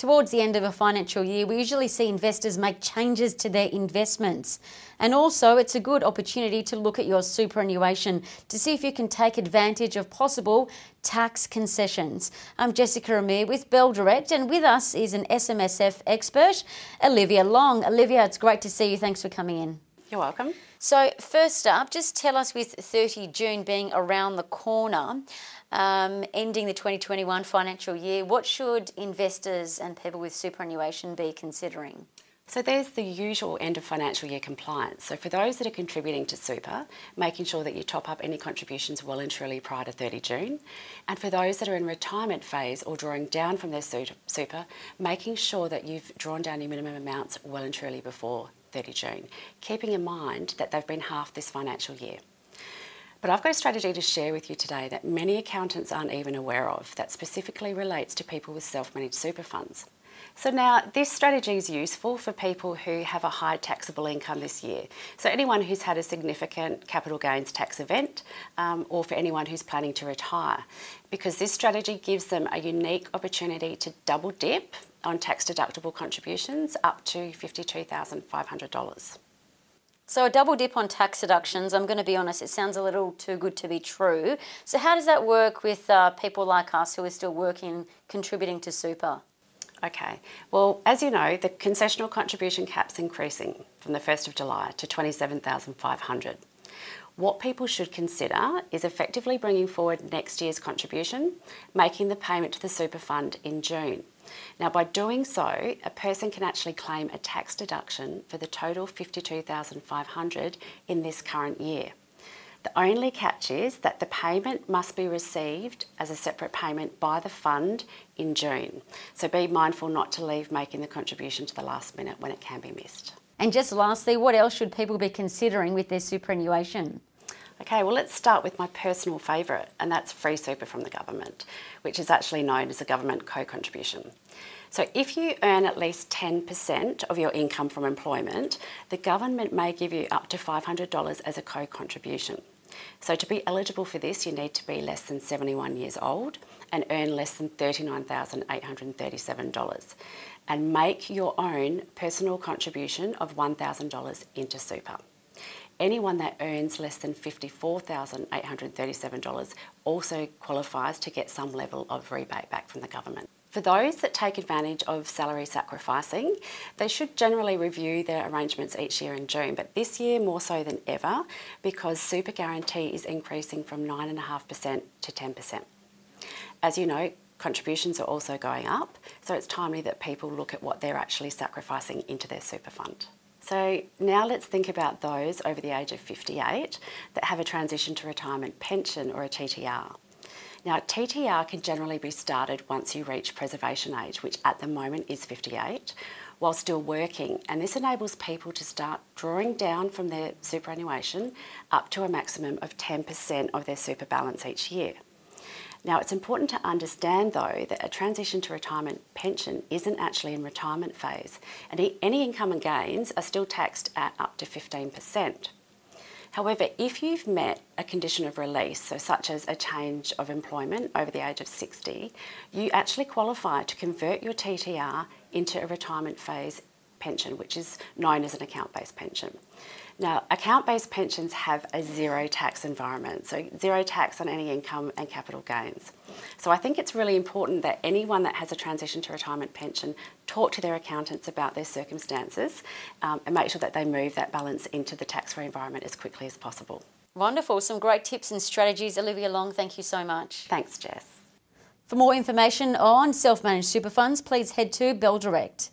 Towards the end of a financial year, we usually see investors make changes to their investments. And also, it's a good opportunity to look at your superannuation to see if you can take advantage of possible tax concessions. I'm Jessica Amir with Bell Direct, and with us is an SMSF expert, Olivia Long. Olivia, it's great to see you. Thanks for coming in. You're welcome. So, first up, just tell us with 30 June being around the corner, um, ending the 2021 financial year, what should investors and people with superannuation be considering? So there's the usual end of financial year compliance. So for those that are contributing to super, making sure that you top up any contributions well and truly prior to 30 June. And for those that are in retirement phase or drawing down from their super, making sure that you've drawn down your minimum amounts well and truly before 30 June, keeping in mind that they've been half this financial year. But I've got a strategy to share with you today that many accountants aren't even aware of that specifically relates to people with self managed super funds. So now this strategy is useful for people who have a high taxable income this year. So anyone who's had a significant capital gains tax event um, or for anyone who's planning to retire because this strategy gives them a unique opportunity to double dip on tax deductible contributions up to $52,500. So, a double dip on tax deductions, I'm going to be honest, it sounds a little too good to be true. So, how does that work with uh, people like us who are still working, contributing to super? Okay, well, as you know, the concessional contribution cap's increasing from the 1st of July to 27,500. What people should consider is effectively bringing forward next year's contribution, making the payment to the super fund in June. Now, by doing so, a person can actually claim a tax deduction for the total 52,500 in this current year. The only catch is that the payment must be received as a separate payment by the fund in June. So be mindful not to leave making the contribution to the last minute when it can be missed. And just lastly, what else should people be considering with their superannuation? Okay, well, let's start with my personal favourite, and that's free super from the government, which is actually known as a government co contribution. So, if you earn at least 10% of your income from employment, the government may give you up to $500 as a co contribution. So, to be eligible for this, you need to be less than 71 years old and earn less than $39,837 and make your own personal contribution of $1,000 into super anyone that earns less than $54,837 also qualifies to get some level of rebate back from the government. For those that take advantage of salary sacrificing, they should generally review their arrangements each year in June, but this year more so than ever because super guarantee is increasing from 9.5% to 10%. As you know, contributions are also going up, so it's timely that people look at what they're actually sacrificing into their super fund. So now let's think about those over the age of 58 that have a transition to retirement pension or a TTR. Now, TTR can generally be started once you reach preservation age, which at the moment is 58, while still working. And this enables people to start drawing down from their superannuation up to a maximum of 10% of their super balance each year. Now, it's important to understand though that a transition to retirement pension isn't actually in retirement phase, and any income and gains are still taxed at up to 15%. However, if you've met a condition of release, so such as a change of employment over the age of 60, you actually qualify to convert your TTR into a retirement phase pension, which is known as an account based pension. Now, account based pensions have a zero tax environment, so zero tax on any income and capital gains. So I think it's really important that anyone that has a transition to retirement pension talk to their accountants about their circumstances um, and make sure that they move that balance into the tax free environment as quickly as possible. Wonderful. Some great tips and strategies. Olivia Long, thank you so much. Thanks, Jess. For more information on self managed super funds, please head to Bell Direct.